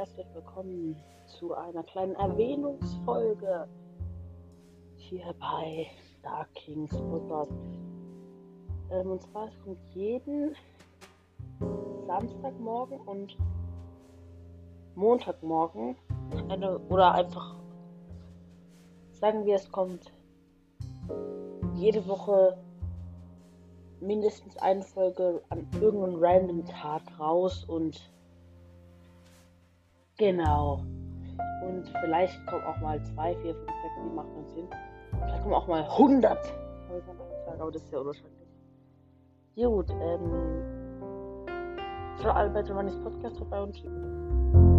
herzlich willkommen zu einer kleinen Erwähnungsfolge hier bei Dark Kings Podcast. Ähm, und zwar, es kommt jeden Samstagmorgen und Montagmorgen eine, oder einfach sagen wir, es kommt jede Woche mindestens eine Folge an irgendeinem random Tag raus und genau. Und vielleicht kommen auch mal 2, 4, 5, 6, 7, 8, 9, 10. Vielleicht kommen auch mal 100 Folgen an einem Tag, aber das ist ja unwahrscheinlich. Gut, ähm. Das war Albert Romanis Podcast vorbei und